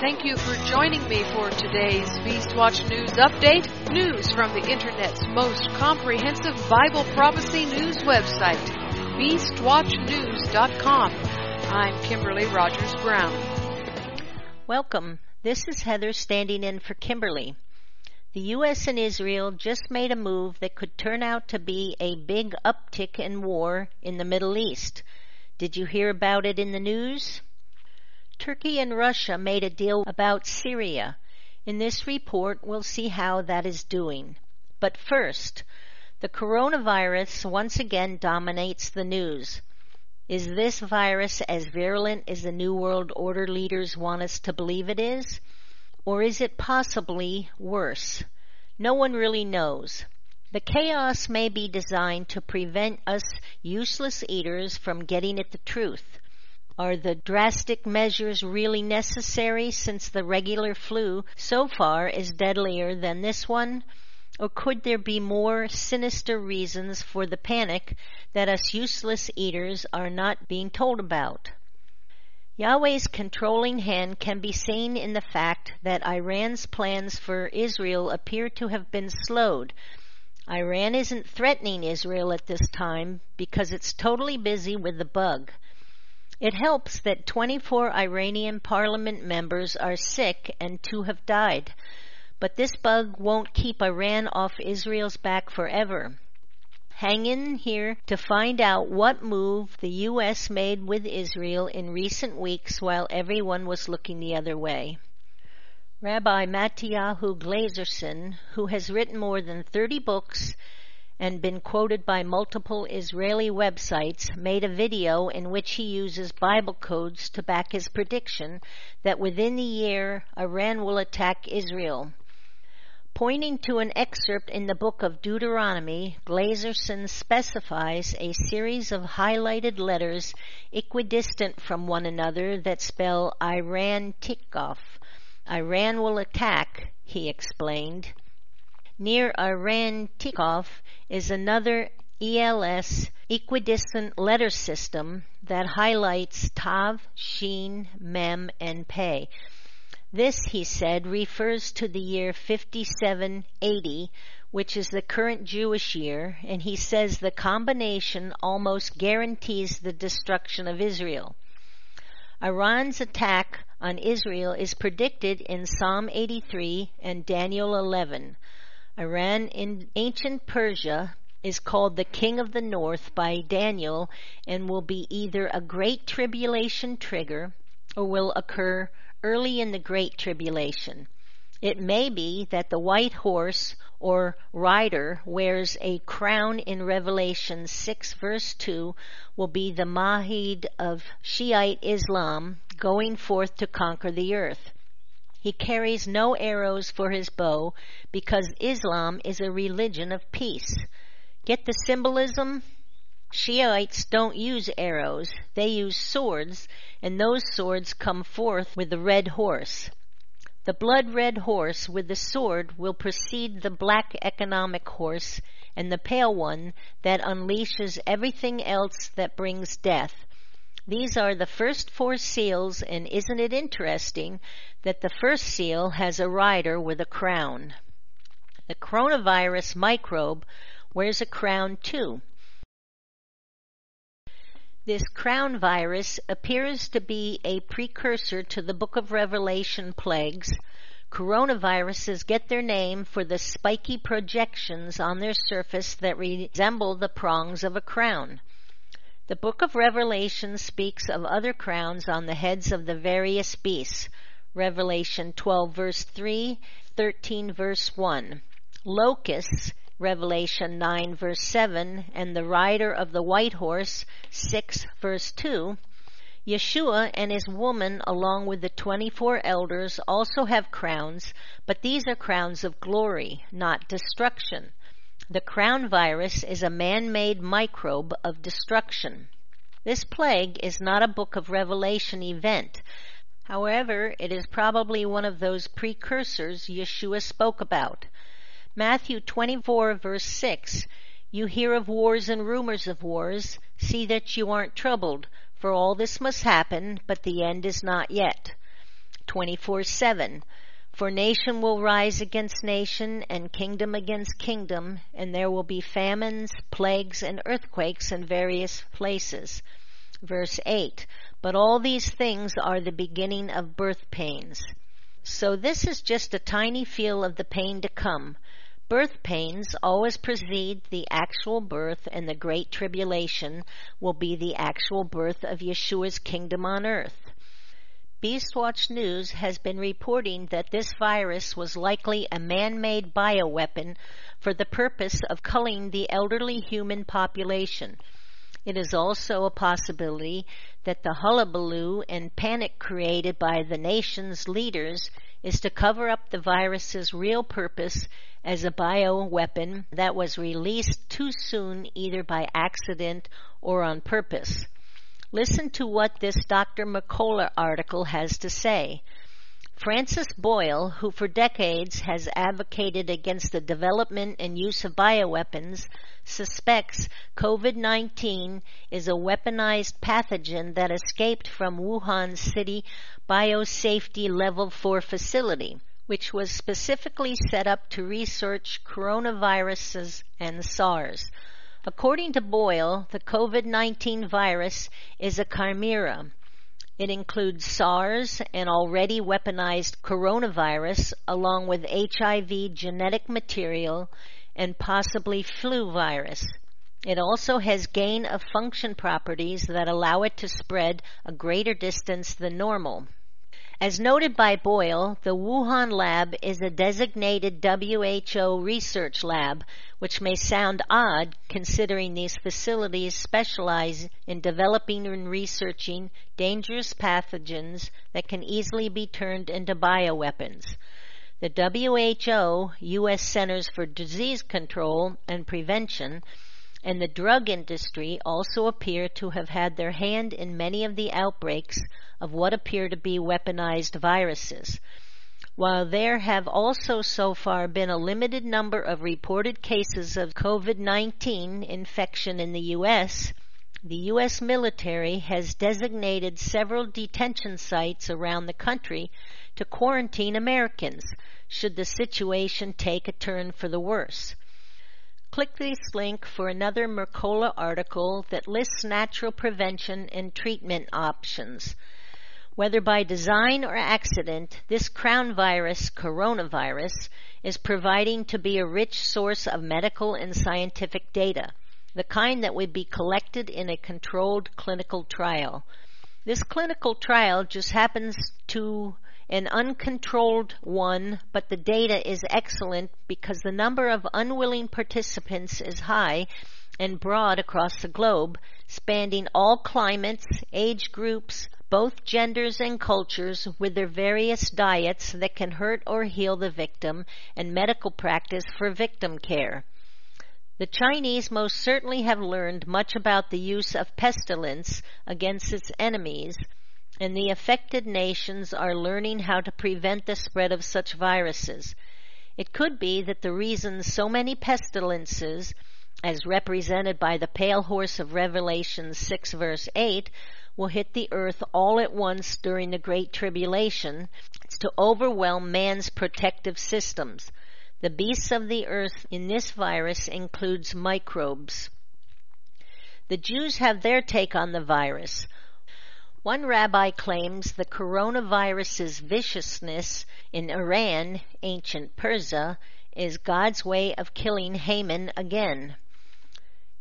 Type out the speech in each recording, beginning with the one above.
Thank you for joining me for today's Beast Watch News Update. News from the Internet's most comprehensive Bible prophecy news website, BeastWatchNews.com. I'm Kimberly Rogers Brown. Welcome. This is Heather standing in for Kimberly. The U.S. and Israel just made a move that could turn out to be a big uptick in war in the Middle East. Did you hear about it in the news? Turkey and Russia made a deal about Syria. In this report, we'll see how that is doing. But first, the coronavirus once again dominates the news. Is this virus as virulent as the New World Order leaders want us to believe it is? Or is it possibly worse? No one really knows. The chaos may be designed to prevent us useless eaters from getting at the truth. Are the drastic measures really necessary since the regular flu so far is deadlier than this one? Or could there be more sinister reasons for the panic that us useless eaters are not being told about? Yahweh's controlling hand can be seen in the fact that Iran's plans for Israel appear to have been slowed. Iran isn't threatening Israel at this time because it's totally busy with the bug. It helps that 24 Iranian parliament members are sick and two have died. But this bug won't keep Iran off Israel's back forever. Hang in here to find out what move the U.S. made with Israel in recent weeks while everyone was looking the other way. Rabbi Mattiyahu Glazerson, who has written more than 30 books and been quoted by multiple Israeli websites, made a video in which he uses Bible codes to back his prediction that within the year Iran will attack Israel. Pointing to an excerpt in the book of Deuteronomy, Glazerson specifies a series of highlighted letters equidistant from one another that spell Iran Tikoff. Iran will attack, he explained. Near Iran Tikoff is another ELS equidistant letter system that highlights Tav, Shin, Mem, and Pei. This, he said, refers to the year 5780, which is the current Jewish year, and he says the combination almost guarantees the destruction of Israel. Iran's attack on Israel is predicted in Psalm 83 and Daniel 11. Iran in ancient Persia is called the King of the North by Daniel and will be either a great tribulation trigger or will occur early in the Great Tribulation. It may be that the white horse or rider wears a crown in Revelation 6 verse 2 will be the Mahdi of Shiite Islam going forth to conquer the earth. He carries no arrows for his bow because Islam is a religion of peace. Get the symbolism? Shiites don't use arrows, they use swords, and those swords come forth with the red horse. The blood red horse with the sword will precede the black economic horse and the pale one that unleashes everything else that brings death. These are the first four seals, and isn't it interesting that the first seal has a rider with a crown? The coronavirus microbe wears a crown too. This crown virus appears to be a precursor to the Book of Revelation plagues. Coronaviruses get their name for the spiky projections on their surface that resemble the prongs of a crown. The book of Revelation speaks of other crowns on the heads of the various beasts. Revelation 12 verse 3, 13 verse 1. Locusts, Revelation 9 verse 7, and the rider of the white horse, 6 verse 2. Yeshua and his woman, along with the 24 elders, also have crowns, but these are crowns of glory, not destruction. The crown virus is a man-made microbe of destruction. This plague is not a book of Revelation event. However, it is probably one of those precursors Yeshua spoke about. Matthew 24 verse 6, You hear of wars and rumors of wars. See that you aren't troubled, for all this must happen, but the end is not yet. 24 7. For nation will rise against nation, and kingdom against kingdom, and there will be famines, plagues, and earthquakes in various places. Verse 8 But all these things are the beginning of birth pains. So this is just a tiny feel of the pain to come. Birth pains always precede the actual birth, and the Great Tribulation will be the actual birth of Yeshua's kingdom on earth. Beastwatch News has been reporting that this virus was likely a man-made bioweapon for the purpose of culling the elderly human population. It is also a possibility that the hullabaloo and panic created by the nation's leaders is to cover up the virus's real purpose as a bioweapon that was released too soon either by accident or on purpose. Listen to what this Dr. Mercola article has to say. Francis Boyle, who for decades has advocated against the development and use of bioweapons, suspects COVID 19 is a weaponized pathogen that escaped from Wuhan City Biosafety Level 4 facility, which was specifically set up to research coronaviruses and SARS. According to Boyle, the COVID 19 virus is a chimera it includes SARS, and already weaponized coronavirus, along with HIV genetic material and possibly flu virus. It also has gain of function properties that allow it to spread a greater distance than normal. As noted by Boyle, the Wuhan lab is a designated WHO research lab, which may sound odd considering these facilities specialize in developing and researching dangerous pathogens that can easily be turned into bioweapons. The WHO, U.S. Centers for Disease Control and Prevention, and the drug industry also appear to have had their hand in many of the outbreaks of what appear to be weaponized viruses. While there have also so far been a limited number of reported cases of COVID 19 infection in the U.S., the U.S. military has designated several detention sites around the country to quarantine Americans should the situation take a turn for the worse. Click this link for another Mercola article that lists natural prevention and treatment options. Whether by design or accident, this crown virus, coronavirus, is proving to be a rich source of medical and scientific data, the kind that would be collected in a controlled clinical trial. This clinical trial just happens to an uncontrolled one, but the data is excellent because the number of unwilling participants is high and broad across the globe, spanning all climates, age groups, both genders and cultures with their various diets that can hurt or heal the victim and medical practice for victim care. The Chinese most certainly have learned much about the use of pestilence against its enemies and the affected nations are learning how to prevent the spread of such viruses. It could be that the reason so many pestilences, as represented by the pale horse of Revelation 6 verse 8, will hit the earth all at once during the Great Tribulation to overwhelm man's protective systems. The beasts of the earth in this virus includes microbes. The Jews have their take on the virus. One rabbi claims the coronavirus's viciousness in Iran, ancient Persia, is God's way of killing Haman again.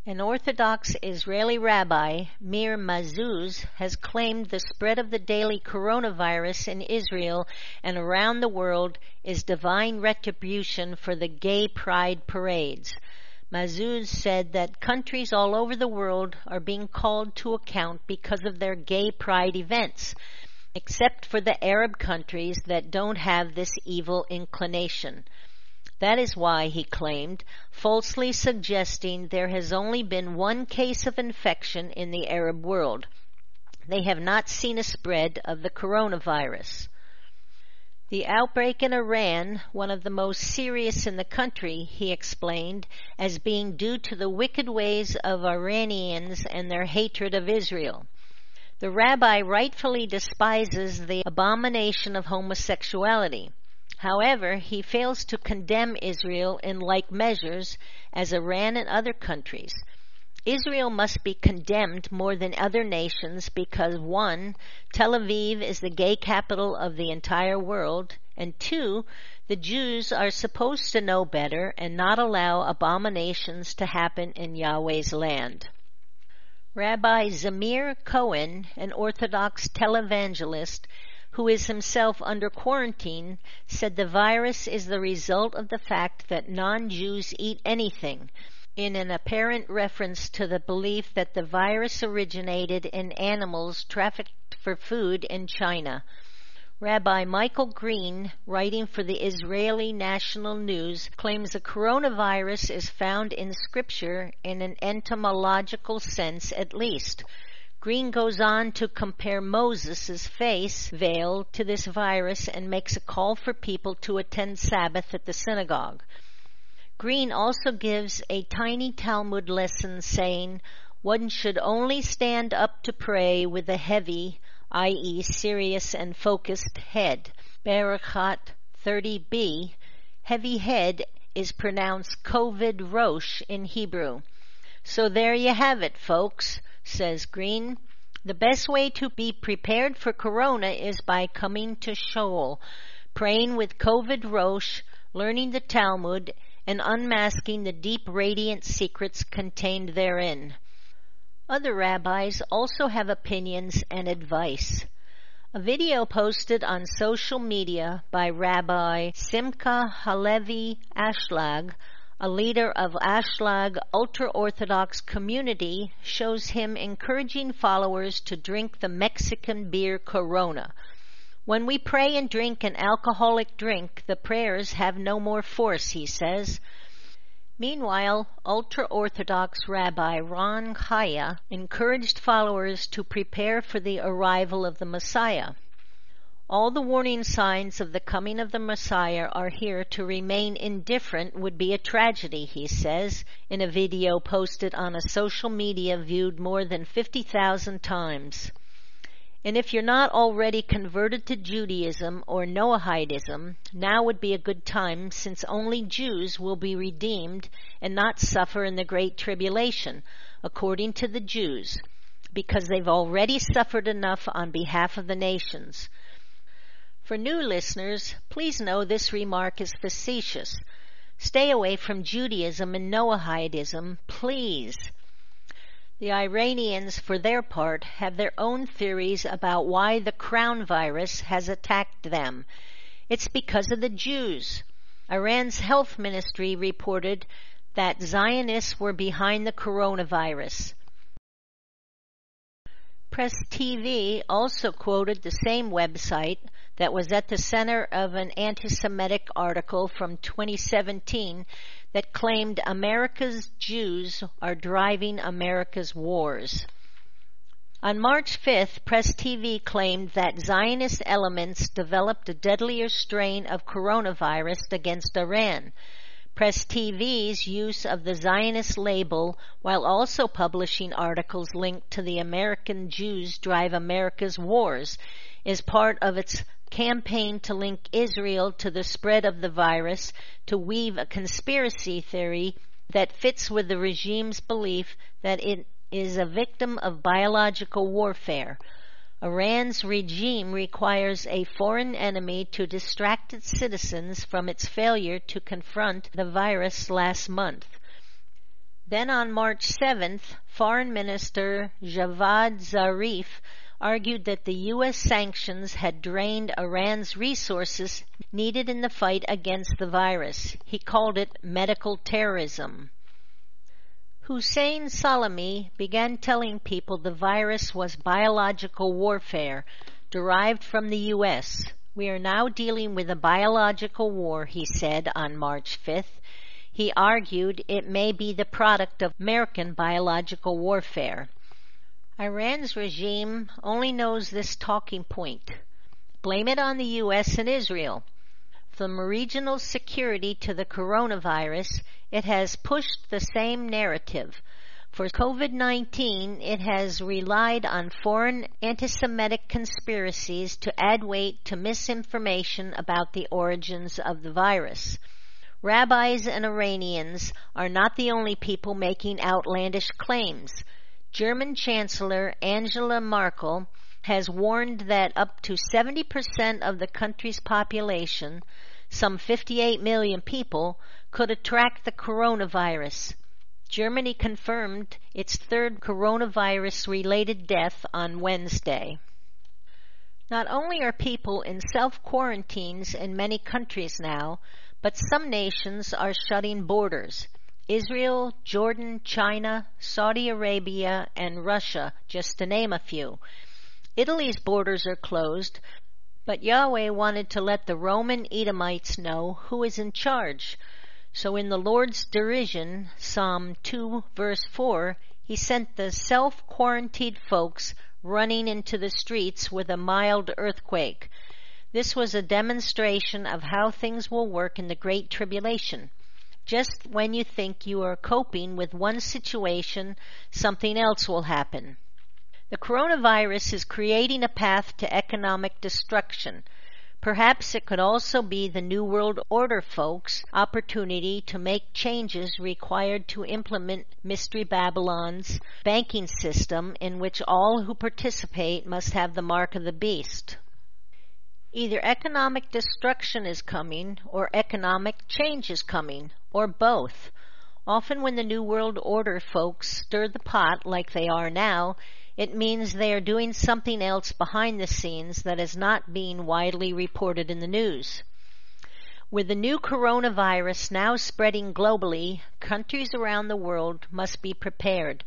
An Orthodox Israeli rabbi, Meir Mazuz, has claimed the spread of the daily coronavirus in Israel and around the world is divine retribution for the gay pride parades. Mazuz said that countries all over the world are being called to account because of their gay pride events, except for the Arab countries that don't have this evil inclination. That is why, he claimed, falsely suggesting there has only been one case of infection in the Arab world. They have not seen a spread of the coronavirus. The outbreak in Iran, one of the most serious in the country, he explained, as being due to the wicked ways of Iranians and their hatred of Israel. The rabbi rightfully despises the abomination of homosexuality. However, he fails to condemn Israel in like measures as Iran and other countries. Israel must be condemned more than other nations because one, Tel Aviv is the gay capital of the entire world, and two, the Jews are supposed to know better and not allow abominations to happen in Yahweh's land. Rabbi Zamir Cohen, an Orthodox televangelist who is himself under quarantine, said the virus is the result of the fact that non Jews eat anything, in an apparent reference to the belief that the virus originated in animals trafficked for food in China. Rabbi Michael Green, writing for the Israeli National News, claims the coronavirus is found in Scripture in an entomological sense at least. Green goes on to compare Moses' face veil to this virus and makes a call for people to attend Sabbath at the synagogue. Green also gives a tiny Talmud lesson saying one should only stand up to pray with a heavy, i.e., serious and focused head. Berachot 30b, heavy head is pronounced Kovid Rosh in Hebrew. So there you have it, folks, says Green. The best way to be prepared for Corona is by coming to Shoal, praying with Kovid Rosh, learning the Talmud, and unmasking the deep radiant secrets contained therein. Other rabbis also have opinions and advice. A video posted on social media by Rabbi Simcha Halevi Ashlag, a leader of Ashlag ultra-Orthodox community, shows him encouraging followers to drink the Mexican beer Corona. When we pray and drink an alcoholic drink, the prayers have no more force, he says. Meanwhile, ultra-Orthodox Rabbi Ron Chaya encouraged followers to prepare for the arrival of the Messiah. All the warning signs of the coming of the Messiah are here. To remain indifferent would be a tragedy, he says, in a video posted on a social media viewed more than 50,000 times. And if you're not already converted to Judaism or Noahidism, now would be a good time since only Jews will be redeemed and not suffer in the Great Tribulation, according to the Jews, because they've already suffered enough on behalf of the nations. For new listeners, please know this remark is facetious. Stay away from Judaism and Noahidism, please. The Iranians, for their part, have their own theories about why the crown virus has attacked them. It's because of the Jews. Iran's health ministry reported that Zionists were behind the coronavirus. Press TV also quoted the same website that was at the center of an anti Semitic article from 2017 that claimed America's Jews are driving America's wars. On March 5th, Press TV claimed that Zionist elements developed a deadlier strain of coronavirus against Iran. Press TV's use of the Zionist label while also publishing articles linked to the American Jews drive America's wars is part of its campaign to link Israel to the spread of the virus to weave a conspiracy theory that fits with the regime's belief that it is a victim of biological warfare. Iran's regime requires a foreign enemy to distract its citizens from its failure to confront the virus last month. Then on March 7th, Foreign Minister Javad Zarif argued that the U.S. sanctions had drained Iran's resources needed in the fight against the virus. He called it medical terrorism. Hussein Salami began telling people the virus was biological warfare derived from the U.S. We are now dealing with a biological war, he said on March 5th. He argued it may be the product of American biological warfare. Iran's regime only knows this talking point. Blame it on the U.S. and Israel. From regional security to the coronavirus, it has pushed the same narrative. For COVID 19, it has relied on foreign anti Semitic conspiracies to add weight to misinformation about the origins of the virus. Rabbis and Iranians are not the only people making outlandish claims. German Chancellor Angela Merkel has warned that up to 70% of the country's population, some 58 million people, could attract the coronavirus. Germany confirmed its third coronavirus related death on Wednesday. Not only are people in self quarantines in many countries now, but some nations are shutting borders. Israel, Jordan, China, Saudi Arabia, and Russia, just to name a few. Italy's borders are closed, but Yahweh wanted to let the Roman Edomites know who is in charge. So in the Lord's derision, Psalm 2 verse 4, he sent the self-quarantined folks running into the streets with a mild earthquake. This was a demonstration of how things will work in the Great Tribulation. Just when you think you are coping with one situation, something else will happen. The coronavirus is creating a path to economic destruction. Perhaps it could also be the New World Order folks' opportunity to make changes required to implement Mystery Babylon's banking system in which all who participate must have the mark of the beast. Either economic destruction is coming or economic change is coming, or both. Often when the New World Order folks stir the pot like they are now, it means they are doing something else behind the scenes that is not being widely reported in the news. With the new coronavirus now spreading globally, countries around the world must be prepared.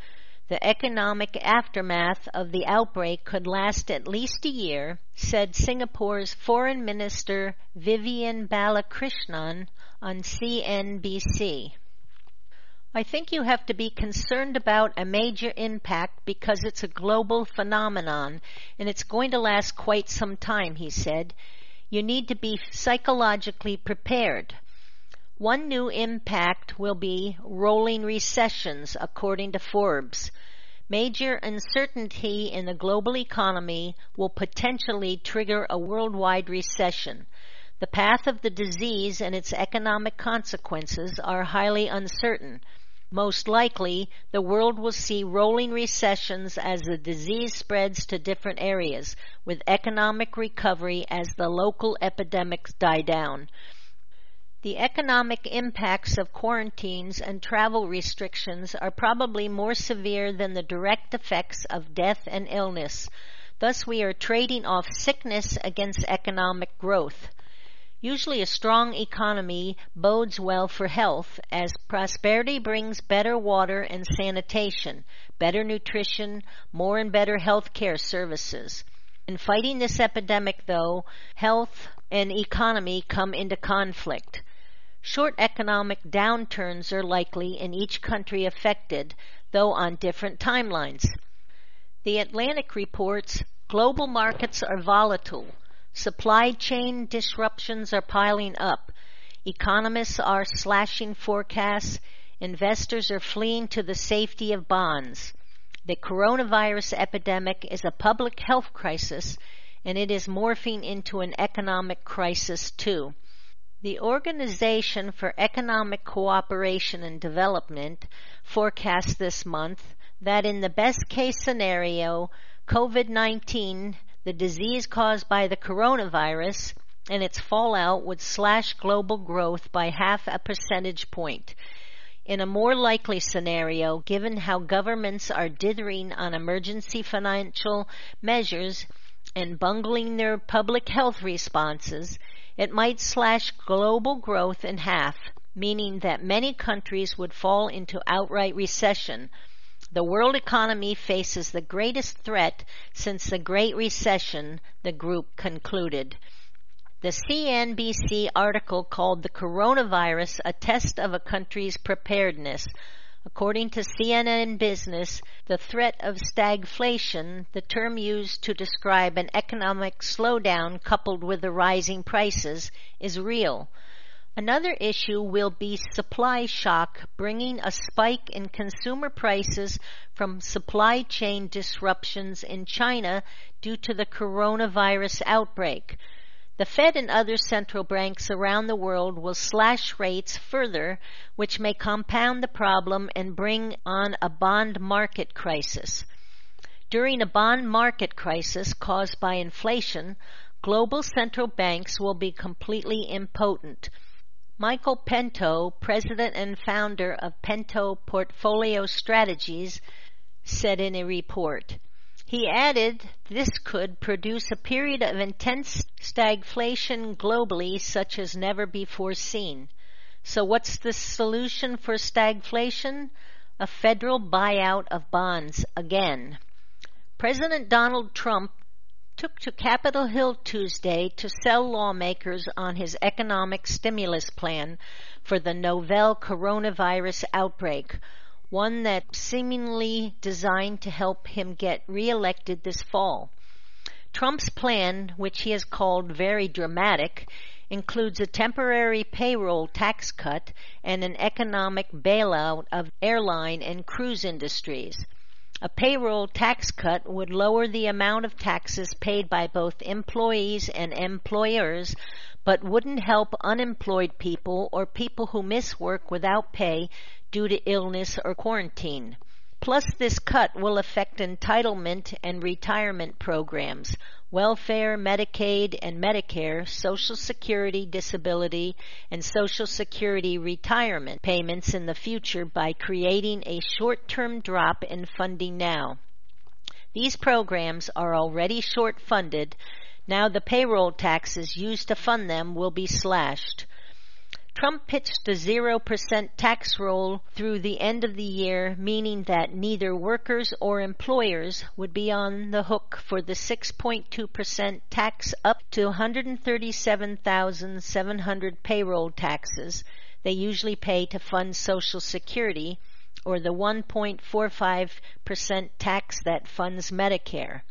The economic aftermath of the outbreak could last at least a year, said Singapore's Foreign Minister Vivian Balakrishnan on CNBC. I think you have to be concerned about a major impact because it's a global phenomenon and it's going to last quite some time, he said. You need to be psychologically prepared. One new impact will be rolling recessions, according to Forbes. Major uncertainty in the global economy will potentially trigger a worldwide recession. The path of the disease and its economic consequences are highly uncertain. Most likely, the world will see rolling recessions as the disease spreads to different areas, with economic recovery as the local epidemics die down. The economic impacts of quarantines and travel restrictions are probably more severe than the direct effects of death and illness. Thus, we are trading off sickness against economic growth. Usually a strong economy bodes well for health as prosperity brings better water and sanitation, better nutrition, more and better health care services. In fighting this epidemic, though, health and economy come into conflict. Short economic downturns are likely in each country affected, though on different timelines. The Atlantic reports global markets are volatile Supply chain disruptions are piling up. Economists are slashing forecasts. Investors are fleeing to the safety of bonds. The coronavirus epidemic is a public health crisis and it is morphing into an economic crisis too. The Organization for Economic Cooperation and Development forecast this month that in the best case scenario, COVID-19 the disease caused by the coronavirus and its fallout would slash global growth by half a percentage point. In a more likely scenario, given how governments are dithering on emergency financial measures and bungling their public health responses, it might slash global growth in half, meaning that many countries would fall into outright recession, the world economy faces the greatest threat since the Great Recession, the group concluded. The CNBC article called the coronavirus a test of a country's preparedness. According to CNN Business, the threat of stagflation, the term used to describe an economic slowdown coupled with the rising prices, is real. Another issue will be supply shock, bringing a spike in consumer prices from supply chain disruptions in China due to the coronavirus outbreak. The Fed and other central banks around the world will slash rates further, which may compound the problem and bring on a bond market crisis. During a bond market crisis caused by inflation, global central banks will be completely impotent. Michael Pento, president and founder of Pento Portfolio Strategies, said in a report. He added this could produce a period of intense stagflation globally such as never before seen. So what's the solution for stagflation? A federal buyout of bonds again. President Donald Trump took to Capitol Hill Tuesday to sell lawmakers on his economic stimulus plan for the novel coronavirus outbreak, one that seemingly designed to help him get reelected this fall. Trump's plan, which he has called very dramatic, includes a temporary payroll tax cut and an economic bailout of airline and cruise industries. A payroll tax cut would lower the amount of taxes paid by both employees and employers, but wouldn't help unemployed people or people who miss work without pay due to illness or quarantine. Plus, this cut will affect entitlement and retirement programs, welfare, Medicaid, and Medicare, Social Security, disability, and Social Security retirement payments in the future by creating a short term drop in funding now. These programs are already short funded. Now the payroll taxes used to fund them will be slashed. Trump pitched a 0% tax roll through the end of the year, meaning that neither workers or employers would be on the hook for the 6.2% tax up to 137,700 payroll taxes they usually pay to fund Social Security or the 1.45% tax that funds Medicare.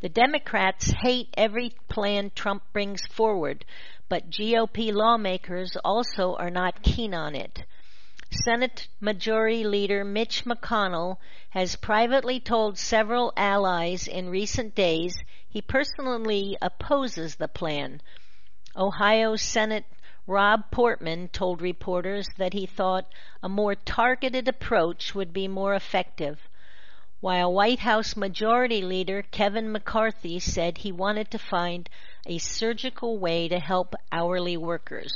The Democrats hate every plan Trump brings forward, but GOP lawmakers also are not keen on it. Senate Majority Leader Mitch McConnell has privately told several allies in recent days he personally opposes the plan. Ohio Senate Rob Portman told reporters that he thought a more targeted approach would be more effective while White House Majority Leader Kevin McCarthy said he wanted to find a surgical way to help hourly workers.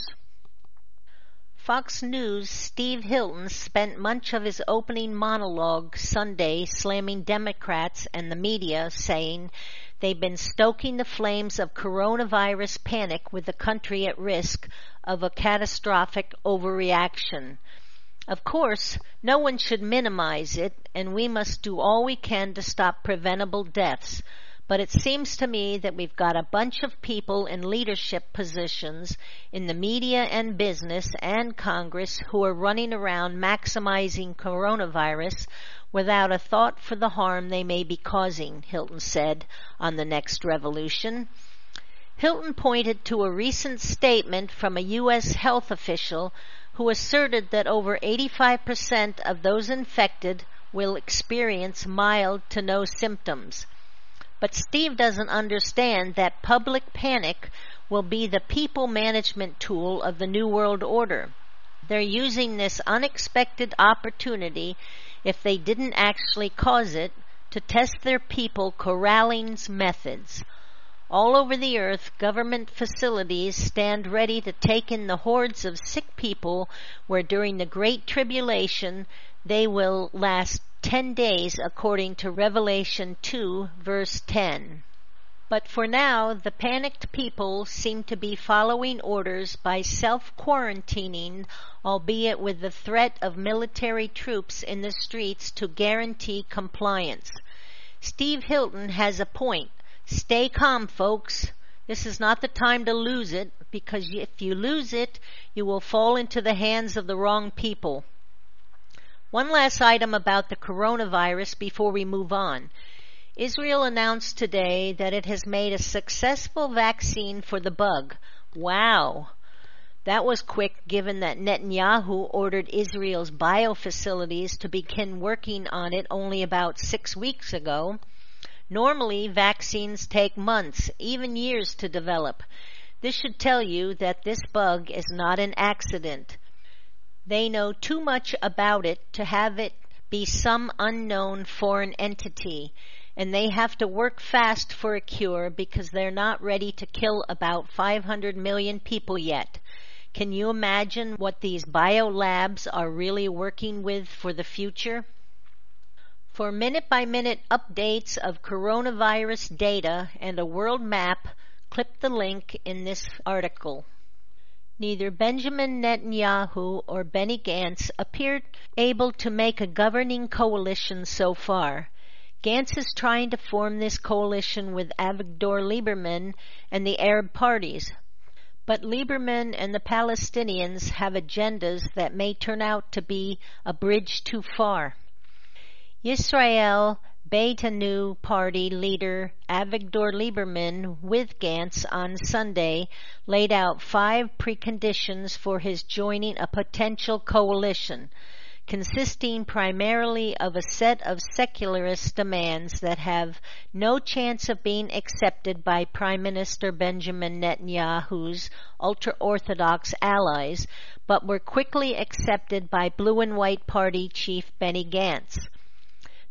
Fox News' Steve Hilton spent much of his opening monologue Sunday slamming Democrats and the media, saying they've been stoking the flames of coronavirus panic with the country at risk of a catastrophic overreaction. Of course, no one should minimize it, and we must do all we can to stop preventable deaths. But it seems to me that we've got a bunch of people in leadership positions in the media and business and Congress who are running around maximizing coronavirus without a thought for the harm they may be causing, Hilton said on the next revolution. Hilton pointed to a recent statement from a U.S. health official who asserted that over 85% of those infected will experience mild to no symptoms. But Steve doesn't understand that public panic will be the people management tool of the New World Order. They're using this unexpected opportunity, if they didn't actually cause it, to test their people corralling's methods. All over the earth, government facilities stand ready to take in the hordes of sick people where during the Great Tribulation they will last 10 days according to Revelation 2 verse 10. But for now, the panicked people seem to be following orders by self-quarantining, albeit with the threat of military troops in the streets to guarantee compliance. Steve Hilton has a point. Stay calm, folks. This is not the time to lose it because if you lose it, you will fall into the hands of the wrong people. One last item about the coronavirus before we move on. Israel announced today that it has made a successful vaccine for the bug. Wow! That was quick given that Netanyahu ordered Israel's biofacilities to begin working on it only about six weeks ago. Normally, vaccines take months, even years to develop. This should tell you that this bug is not an accident. They know too much about it to have it be some unknown foreign entity, and they have to work fast for a cure because they're not ready to kill about 500 million people yet. Can you imagine what these biolabs are really working with for the future? For minute by minute updates of coronavirus data and a world map, click the link in this article. Neither Benjamin Netanyahu or Benny Gantz appear able to make a governing coalition so far. Gantz is trying to form this coalition with Avigdor Lieberman and the Arab parties, but Lieberman and the Palestinians have agendas that may turn out to be a bridge too far. Yisrael Beiteinu party leader Avigdor Lieberman with Gantz on Sunday laid out five preconditions for his joining a potential coalition consisting primarily of a set of secularist demands that have no chance of being accepted by Prime Minister Benjamin Netanyahu's ultra Orthodox allies, but were quickly accepted by Blue and White Party chief Benny Gantz.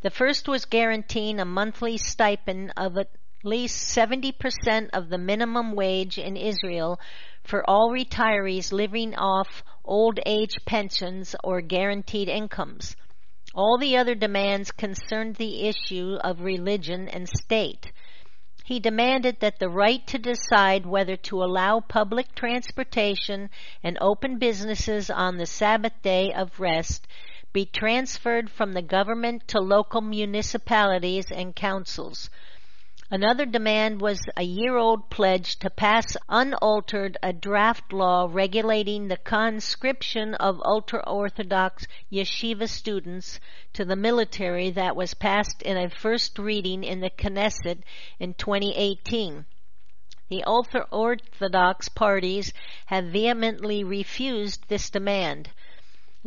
The first was guaranteeing a monthly stipend of at least 70% of the minimum wage in Israel for all retirees living off old age pensions or guaranteed incomes. All the other demands concerned the issue of religion and state. He demanded that the right to decide whether to allow public transportation and open businesses on the Sabbath day of rest be transferred from the government to local municipalities and councils. Another demand was a year old pledge to pass unaltered a draft law regulating the conscription of ultra Orthodox yeshiva students to the military that was passed in a first reading in the Knesset in 2018. The ultra Orthodox parties have vehemently refused this demand.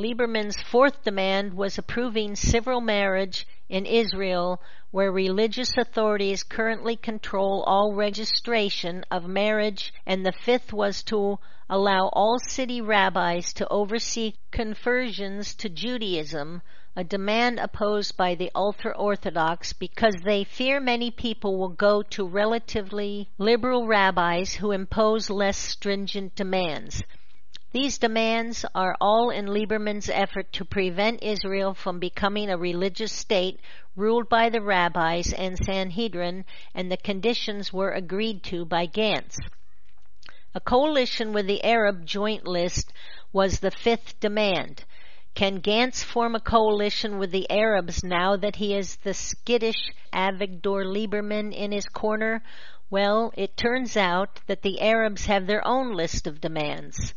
Lieberman's fourth demand was approving civil marriage in Israel, where religious authorities currently control all registration of marriage, and the fifth was to allow all city rabbis to oversee conversions to Judaism, a demand opposed by the ultra Orthodox because they fear many people will go to relatively liberal rabbis who impose less stringent demands. These demands are all in Lieberman's effort to prevent Israel from becoming a religious state ruled by the rabbis and Sanhedrin, and the conditions were agreed to by Gantz. A coalition with the Arab Joint List was the fifth demand. Can Gantz form a coalition with the Arabs now that he has the skittish Avigdor Lieberman in his corner? Well, it turns out that the Arabs have their own list of demands.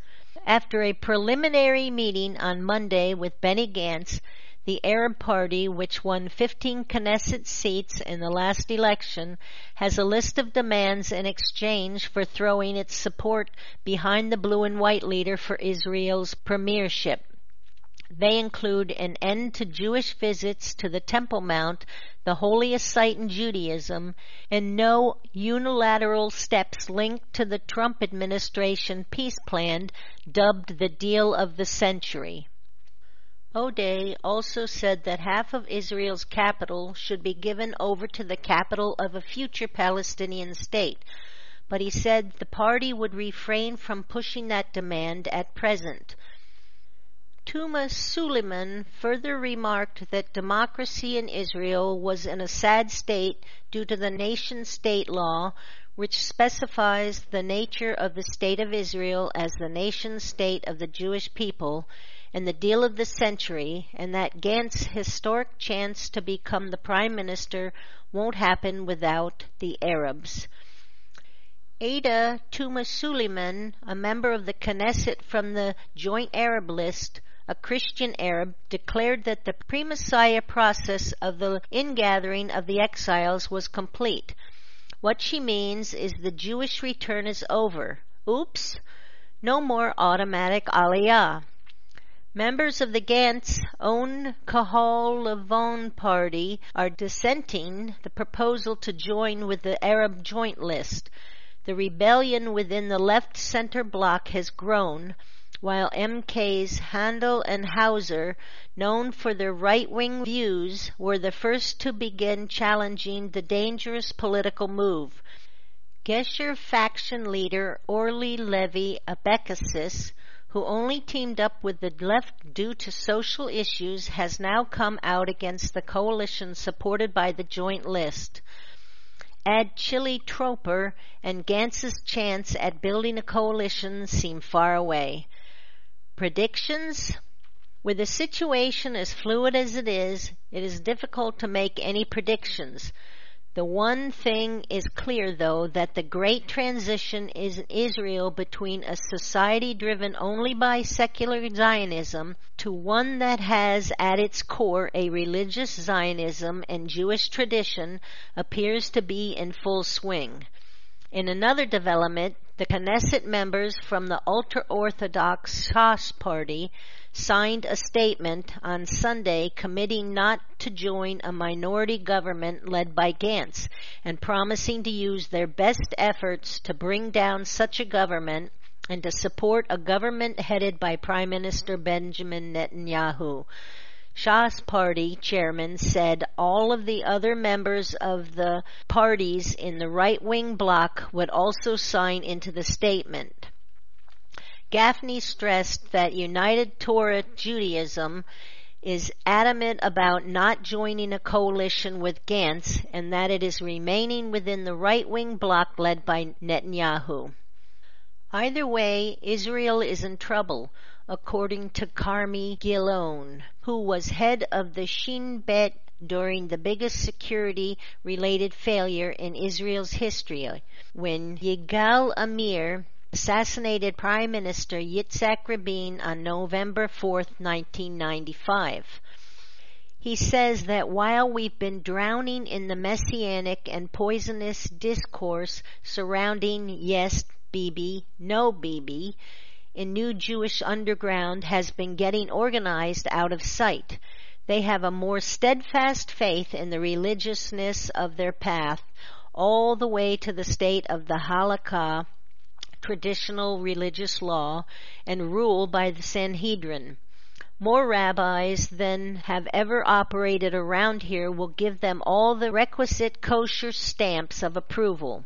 After a preliminary meeting on Monday with Benny Gantz, the Arab Party, which won 15 Knesset seats in the last election, has a list of demands in exchange for throwing its support behind the blue and white leader for Israel's premiership. They include an end to Jewish visits to the Temple Mount, the holiest site in Judaism, and no unilateral steps linked to the Trump administration peace plan dubbed the Deal of the Century. Odeh also said that half of Israel's capital should be given over to the capital of a future Palestinian state, but he said the party would refrain from pushing that demand at present. Tuma Suleiman further remarked that democracy in Israel was in a sad state due to the nation state law, which specifies the nature of the state of Israel as the nation state of the Jewish people and the deal of the century, and that Gantz's historic chance to become the prime minister won't happen without the Arabs. Ada Tuma Suleiman, a member of the Knesset from the Joint Arab List, a Christian Arab, declared that the pre-Messiah process of the ingathering of the exiles was complete. What she means is the Jewish return is over. Oops! No more automatic aliyah. Members of the Gantz own Kahol Lavan party are dissenting the proposal to join with the Arab Joint List. The rebellion within the left center bloc has grown, while MKs Hendel and Hauser, known for their right wing views, were the first to begin challenging the dangerous political move. Gesher faction leader Orly Levy Abecassis who only teamed up with the left due to social issues, has now come out against the coalition supported by the Joint List. Add Chili Tropper, and Gantz's chance at building a coalition seem far away. Predictions? With a situation as fluid as it is, it is difficult to make any predictions. The one thing is clear, though, that the great transition in Israel between a society driven only by secular Zionism to one that has at its core a religious Zionism and Jewish tradition appears to be in full swing. In another development, the Knesset members from the ultra-Orthodox Shas party signed a statement on Sunday committing not to join a minority government led by Gantz and promising to use their best efforts to bring down such a government and to support a government headed by Prime Minister Benjamin Netanyahu. Shas party chairman said all of the other members of the parties in the right wing bloc would also sign into the statement. Gafni stressed that United Torah Judaism is adamant about not joining a coalition with Gantz and that it is remaining within the right wing bloc led by Netanyahu. Either way, Israel is in trouble according to Carmi Gilon, who was head of the Shin Bet during the biggest security related failure in Israel's history when Yigal Amir assassinated Prime Minister Yitzhak Rabin on November 4, 1995. He says that while we've been drowning in the messianic and poisonous discourse surrounding yes, Bibi, no Bibi, in New Jewish Underground has been getting organized out of sight. They have a more steadfast faith in the religiousness of their path all the way to the state of the halakha, traditional religious law, and rule by the Sanhedrin. More rabbis than have ever operated around here will give them all the requisite kosher stamps of approval.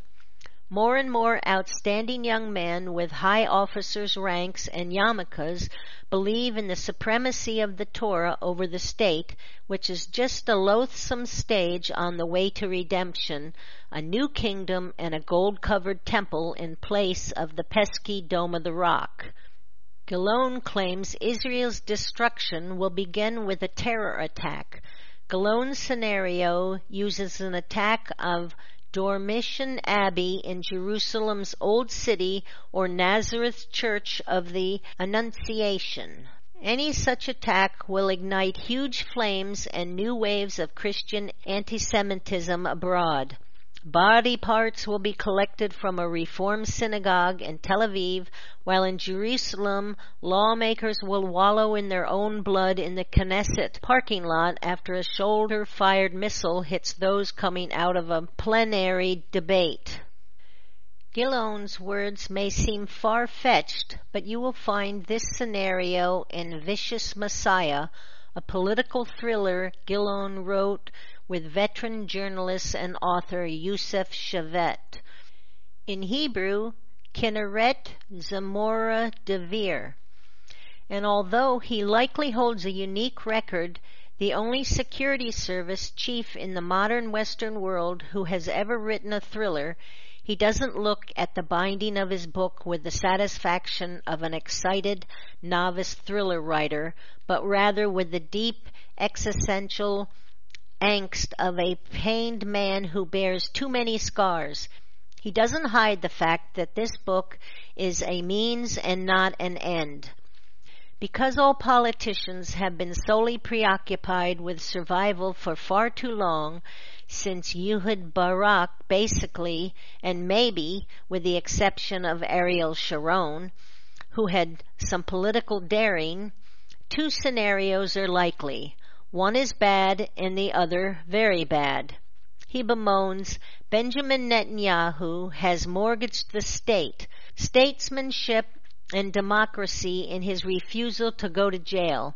More and more outstanding young men with high officers' ranks and yarmulkes believe in the supremacy of the Torah over the state, which is just a loathsome stage on the way to redemption, a new kingdom and a gold-covered temple in place of the pesky Dome of the Rock. Gilon claims Israel's destruction will begin with a terror attack. Gilon's scenario uses an attack of Dormition Abbey in Jerusalem's Old City or Nazareth Church of the Annunciation. Any such attack will ignite huge flames and new waves of Christian anti-Semitism abroad. Body parts will be collected from a Reform synagogue in Tel Aviv, while in Jerusalem, lawmakers will wallow in their own blood in the Knesset parking lot after a shoulder fired missile hits those coming out of a plenary debate. Gilon's words may seem far fetched, but you will find this scenario in Vicious Messiah, a political thriller Gillon wrote with veteran journalist and author Yusef Shevet. In Hebrew, Kinneret Zamora Devir. And although he likely holds a unique record, the only security service chief in the modern Western world who has ever written a thriller, he doesn't look at the binding of his book with the satisfaction of an excited novice thriller writer, but rather with the deep existential angst of a pained man who bears too many scars. He doesn't hide the fact that this book is a means and not an end. Because all politicians have been solely preoccupied with survival for far too long, since Ehud Barak basically, and maybe with the exception of Ariel Sharon, who had some political daring, two scenarios are likely. One is bad and the other very bad. He bemoans Benjamin Netanyahu has mortgaged the state, statesmanship, and democracy in his refusal to go to jail.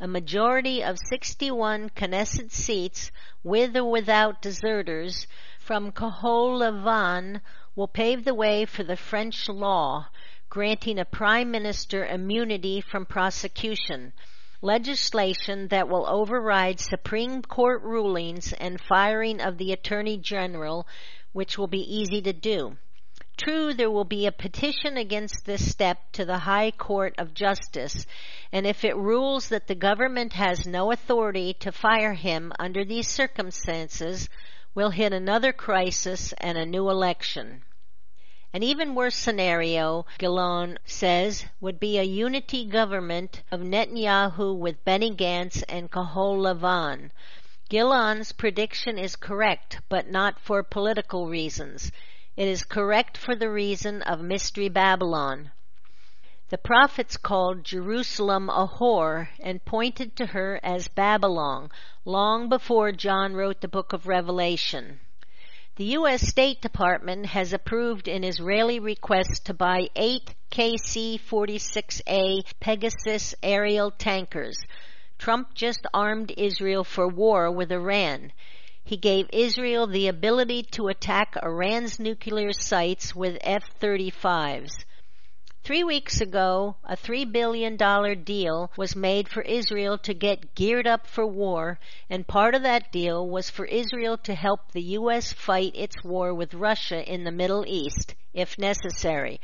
A majority of 61 Knesset seats, with or without deserters from Kahol Lavan, will pave the way for the French law granting a prime minister immunity from prosecution, legislation that will override Supreme Court rulings and firing of the Attorney General, which will be easy to do. True, there will be a petition against this step to the High Court of Justice, and if it rules that the government has no authority to fire him under these circumstances, we'll hit another crisis and a new election. An even worse scenario, Gilon says, would be a unity government of Netanyahu with Benny Gantz and Kahol Lavan. Gilon's prediction is correct, but not for political reasons. It is correct for the reason of Mystery Babylon. The prophets called Jerusalem a whore and pointed to her as Babylon long before John wrote the book of Revelation. The U.S. State Department has approved an Israeli request to buy eight KC-46A Pegasus aerial tankers. Trump just armed Israel for war with Iran. He gave Israel the ability to attack Iran's nuclear sites with F-35s. Three weeks ago, a $3 billion deal was made for Israel to get geared up for war, and part of that deal was for Israel to help the U.S. fight its war with Russia in the Middle East, if necessary.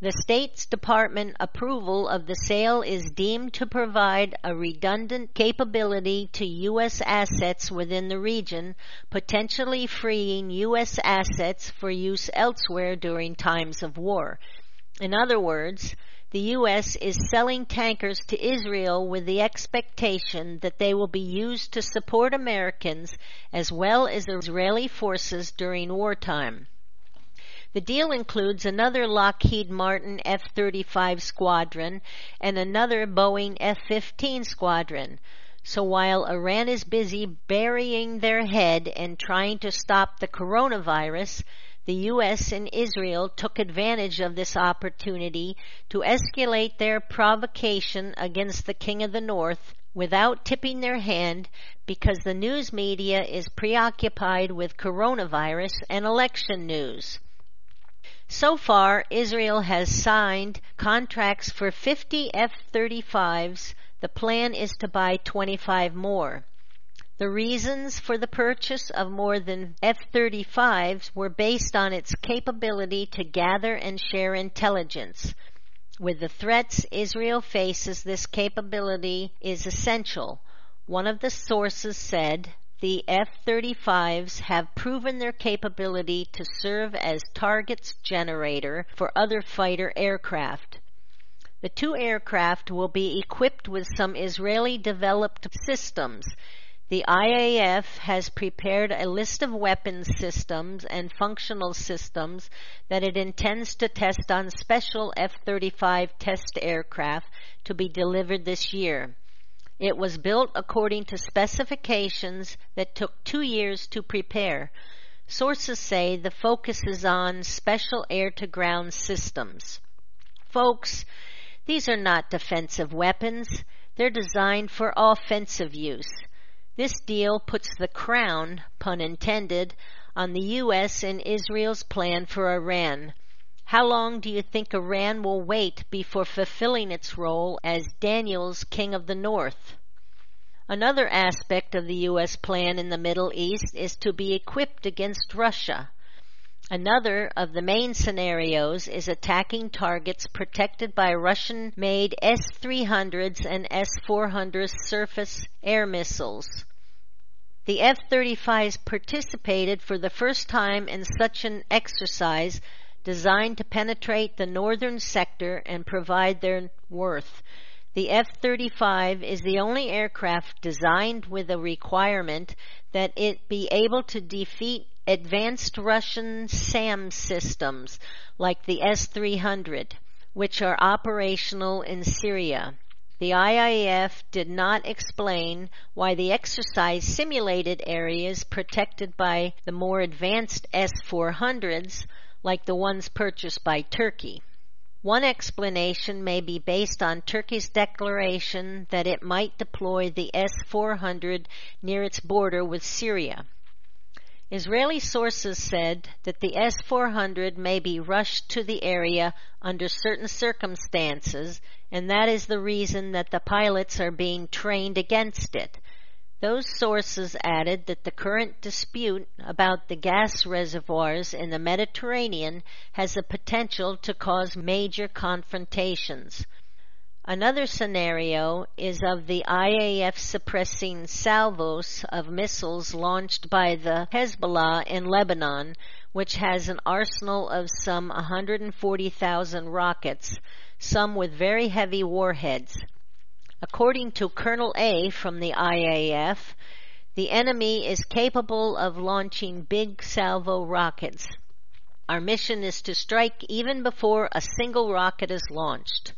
The State's Department approval of the sale is deemed to provide a redundant capability to U.S. assets within the region, potentially freeing U.S. assets for use elsewhere during times of war. In other words, the U.S. is selling tankers to Israel with the expectation that they will be used to support Americans as well as Israeli forces during wartime. The deal includes another Lockheed Martin F 35 squadron and another Boeing F 15 squadron. So while Iran is busy burying their head and trying to stop the coronavirus, the U.S. and Israel took advantage of this opportunity to escalate their provocation against the King of the North without tipping their hand because the news media is preoccupied with coronavirus and election news. So far, Israel has signed contracts for 50 F 35s. The plan is to buy 25 more. The reasons for the purchase of more than F-35s were based on its capability to gather and share intelligence. With the threats Israel faces, this capability is essential. One of the sources said the F-35s have proven their capability to serve as targets generator for other fighter aircraft. The two aircraft will be equipped with some Israeli developed systems the IAF has prepared a list of weapons systems and functional systems that it intends to test on special F-35 test aircraft to be delivered this year. It was built according to specifications that took two years to prepare. Sources say the focus is on special air-to-ground systems. Folks, these are not defensive weapons. They're designed for offensive use. This deal puts the crown, pun intended, on the U.S. and Israel's plan for Iran. How long do you think Iran will wait before fulfilling its role as Daniel's King of the North? Another aspect of the U.S. plan in the Middle East is to be equipped against Russia. Another of the main scenarios is attacking targets protected by Russian made S 300s and S 400s surface air missiles. The F-35s participated for the first time in such an exercise designed to penetrate the northern sector and provide their worth. The F-35 is the only aircraft designed with a requirement that it be able to defeat advanced Russian SAM systems like the S-300. which are operational in Syria. The IAF did not explain why the exercise simulated areas protected by the more advanced S-400s, like the ones purchased by Turkey. One explanation may be based on Turkey's declaration that it might deploy the S-400 near its border with Syria. Israeli sources said that the S-400 may be rushed to the area under certain circumstances, and that is the reason that the pilots are being trained against it. Those sources added that the current dispute about the gas reservoirs in the Mediterranean has the potential to cause major confrontations. Another scenario is of the IAF suppressing salvos of missiles launched by the Hezbollah in Lebanon, which has an arsenal of some 140,000 rockets, some with very heavy warheads. According to Colonel A from the IAF, the enemy is capable of launching big salvo rockets. Our mission is to strike even before a single rocket is launched.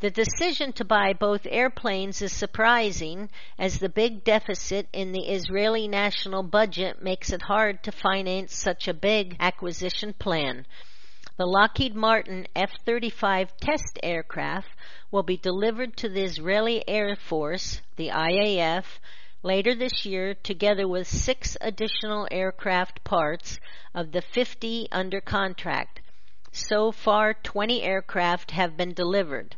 The decision to buy both airplanes is surprising as the big deficit in the Israeli national budget makes it hard to finance such a big acquisition plan. The Lockheed Martin F-35 test aircraft will be delivered to the Israeli Air Force, the IAF, later this year together with six additional aircraft parts of the 50 under contract. So far, 20 aircraft have been delivered.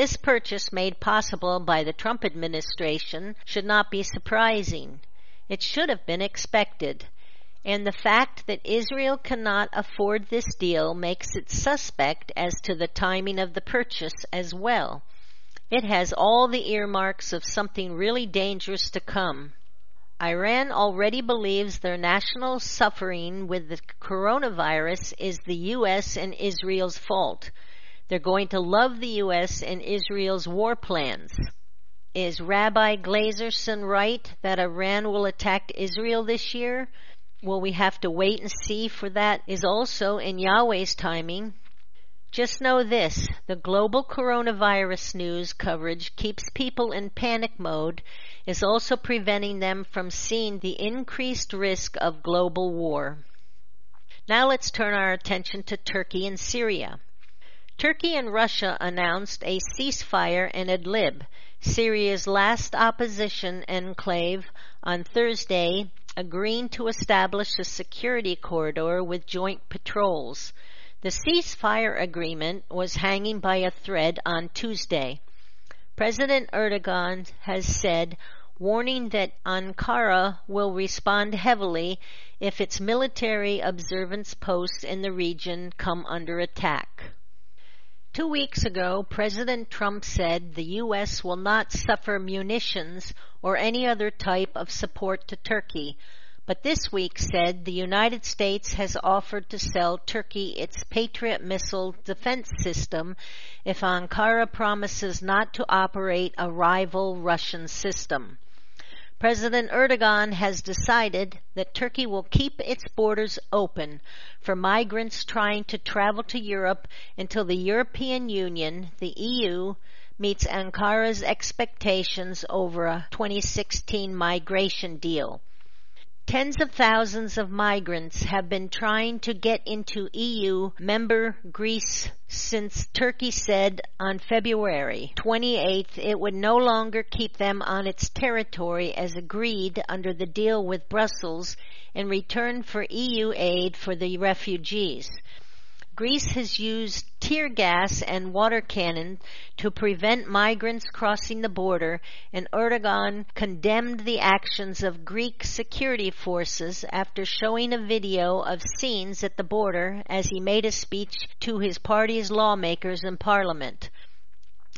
This purchase made possible by the Trump administration should not be surprising. It should have been expected. And the fact that Israel cannot afford this deal makes it suspect as to the timing of the purchase as well. It has all the earmarks of something really dangerous to come. Iran already believes their national suffering with the coronavirus is the U.S. and Israel's fault. They're going to love the U.S. and Israel's war plans. Is Rabbi Glazerson right that Iran will attack Israel this year? Will we have to wait and see for that is also in Yahweh's timing. Just know this, the global coronavirus news coverage keeps people in panic mode, is also preventing them from seeing the increased risk of global war. Now let's turn our attention to Turkey and Syria. Turkey and Russia announced a ceasefire in Idlib, Syria's last opposition enclave, on Thursday, agreeing to establish a security corridor with joint patrols. The ceasefire agreement was hanging by a thread on Tuesday. President Erdogan has said, warning that Ankara will respond heavily if its military observance posts in the region come under attack. Two weeks ago, President Trump said the U.S. will not suffer munitions or any other type of support to Turkey, but this week said the United States has offered to sell Turkey its Patriot missile defense system if Ankara promises not to operate a rival Russian system. President Erdogan has decided that Turkey will keep its borders open for migrants trying to travel to Europe until the European Union, the EU, meets Ankara's expectations over a 2016 migration deal. Tens of thousands of migrants have been trying to get into EU member Greece since Turkey said on February 28th it would no longer keep them on its territory as agreed under the deal with Brussels in return for EU aid for the refugees. Greece has used tear gas and water cannon to prevent migrants crossing the border, and Erdogan condemned the actions of Greek security forces after showing a video of scenes at the border as he made a speech to his party's lawmakers in parliament.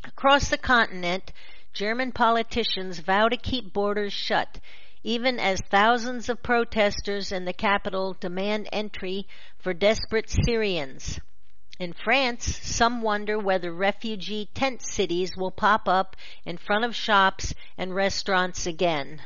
Across the continent, German politicians vow to keep borders shut even as thousands of protesters in the capital demand entry for desperate Syrians. In France, some wonder whether refugee tent cities will pop up in front of shops and restaurants again.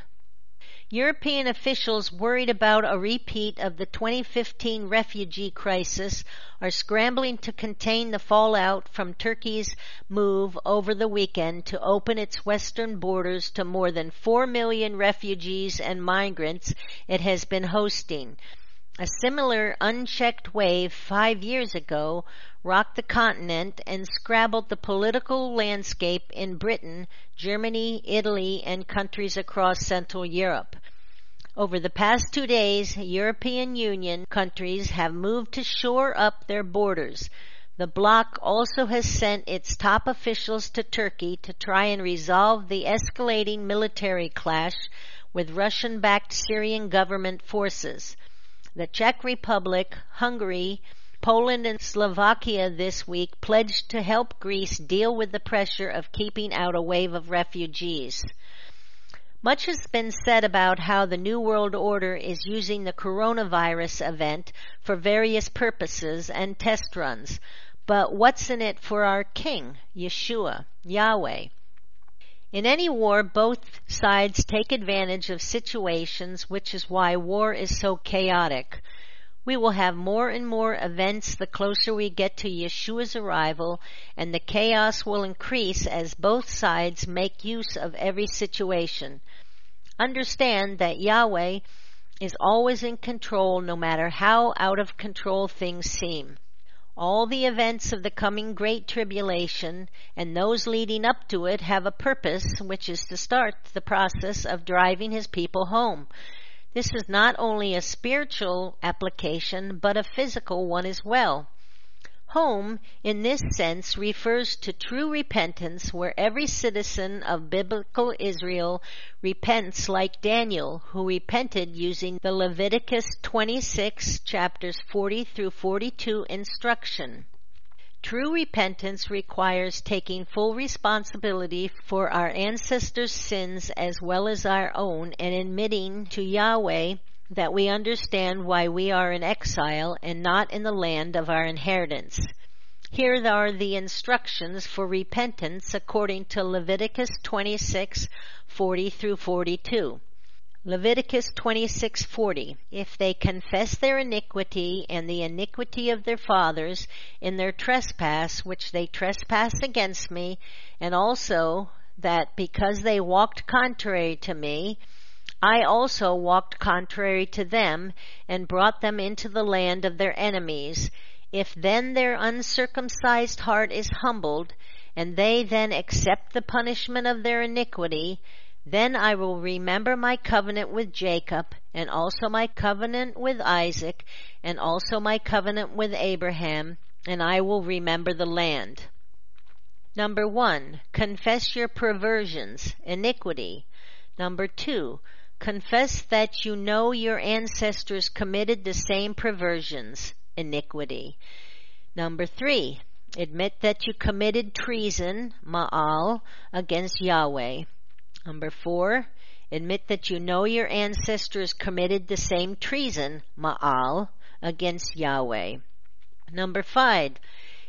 European officials worried about a repeat of the 2015 refugee crisis are scrambling to contain the fallout from Turkey's move over the weekend to open its western borders to more than 4 million refugees and migrants it has been hosting. A similar unchecked wave five years ago rocked the continent and scrabbled the political landscape in Britain, Germany, Italy, and countries across Central Europe. Over the past two days, European Union countries have moved to shore up their borders. The bloc also has sent its top officials to Turkey to try and resolve the escalating military clash with Russian backed Syrian government forces. The Czech Republic, Hungary, Poland, and Slovakia this week pledged to help Greece deal with the pressure of keeping out a wave of refugees. Much has been said about how the New World Order is using the coronavirus event for various purposes and test runs. But what's in it for our King, Yeshua, Yahweh? In any war, both sides take advantage of situations, which is why war is so chaotic. We will have more and more events the closer we get to Yeshua's arrival, and the chaos will increase as both sides make use of every situation. Understand that Yahweh is always in control no matter how out of control things seem. All the events of the coming Great Tribulation and those leading up to it have a purpose, which is to start the process of driving his people home. This is not only a spiritual application, but a physical one as well. Home, in this sense, refers to true repentance where every citizen of biblical Israel repents like Daniel, who repented using the Leviticus 26 chapters 40 through 42 instruction. True repentance requires taking full responsibility for our ancestors' sins as well as our own and admitting to Yahweh that we understand why we are in exile and not in the land of our inheritance. Here are the instructions for repentance according to Leviticus 26:40 40 through 42. Leviticus 26:40 If they confess their iniquity and the iniquity of their fathers in their trespass which they trespass against me and also that because they walked contrary to me I also walked contrary to them, and brought them into the land of their enemies. If then their uncircumcised heart is humbled, and they then accept the punishment of their iniquity, then I will remember my covenant with Jacob, and also my covenant with Isaac, and also my covenant with Abraham, and I will remember the land. Number one, confess your perversions, iniquity. Number two, Confess that you know your ancestors committed the same perversions, iniquity. Number three, admit that you committed treason, ma'al, against Yahweh. Number four, admit that you know your ancestors committed the same treason, ma'al, against Yahweh. Number five,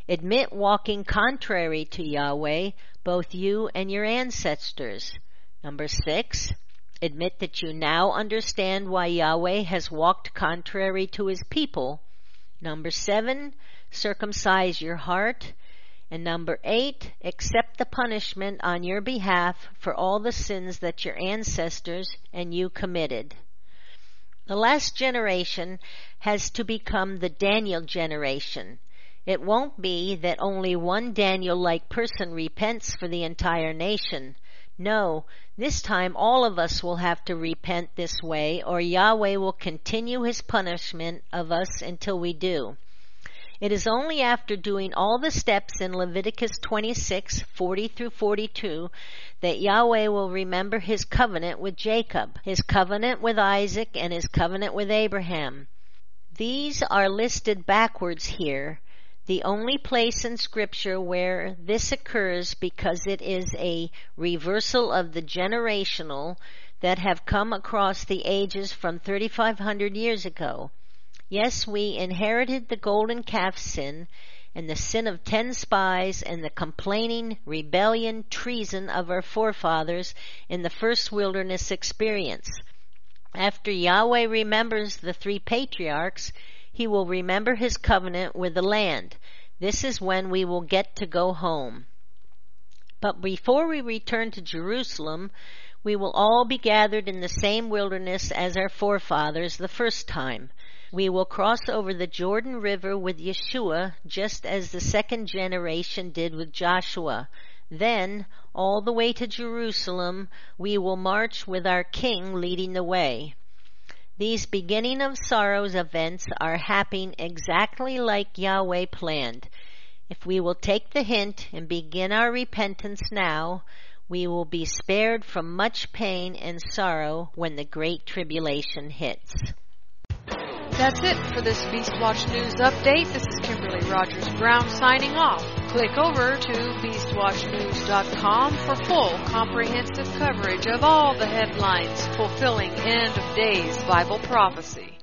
admit walking contrary to Yahweh, both you and your ancestors. Number six, Admit that you now understand why Yahweh has walked contrary to his people. Number seven, circumcise your heart. And number eight, accept the punishment on your behalf for all the sins that your ancestors and you committed. The last generation has to become the Daniel generation. It won't be that only one Daniel like person repents for the entire nation. No, this time all of us will have to repent this way, or Yahweh will continue his punishment of us until we do. It is only after doing all the steps in Leviticus 26, 40 through 42, that Yahweh will remember his covenant with Jacob, his covenant with Isaac, and his covenant with Abraham. These are listed backwards here, the only place in Scripture where this occurs because it is a reversal of the generational that have come across the ages from 3,500 years ago. Yes, we inherited the golden calf sin and the sin of ten spies and the complaining, rebellion, treason of our forefathers in the first wilderness experience. After Yahweh remembers the three patriarchs, he will remember his covenant with the land. This is when we will get to go home. But before we return to Jerusalem, we will all be gathered in the same wilderness as our forefathers the first time. We will cross over the Jordan River with Yeshua just as the second generation did with Joshua. Then, all the way to Jerusalem, we will march with our King leading the way. These beginning of sorrows events are happening exactly like Yahweh planned. If we will take the hint and begin our repentance now, we will be spared from much pain and sorrow when the great tribulation hits. That's it for this Beast Watch News update. This is Kimberly Rogers Brown signing off. Click over to beastwatchnews.com for full comprehensive coverage of all the headlines fulfilling end of days Bible prophecy.